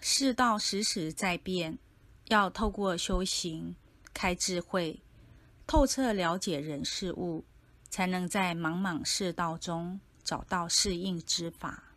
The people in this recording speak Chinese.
世道时时在变要透过修行开智慧透彻了解人事物才能在茫茫世道中找到适应之法。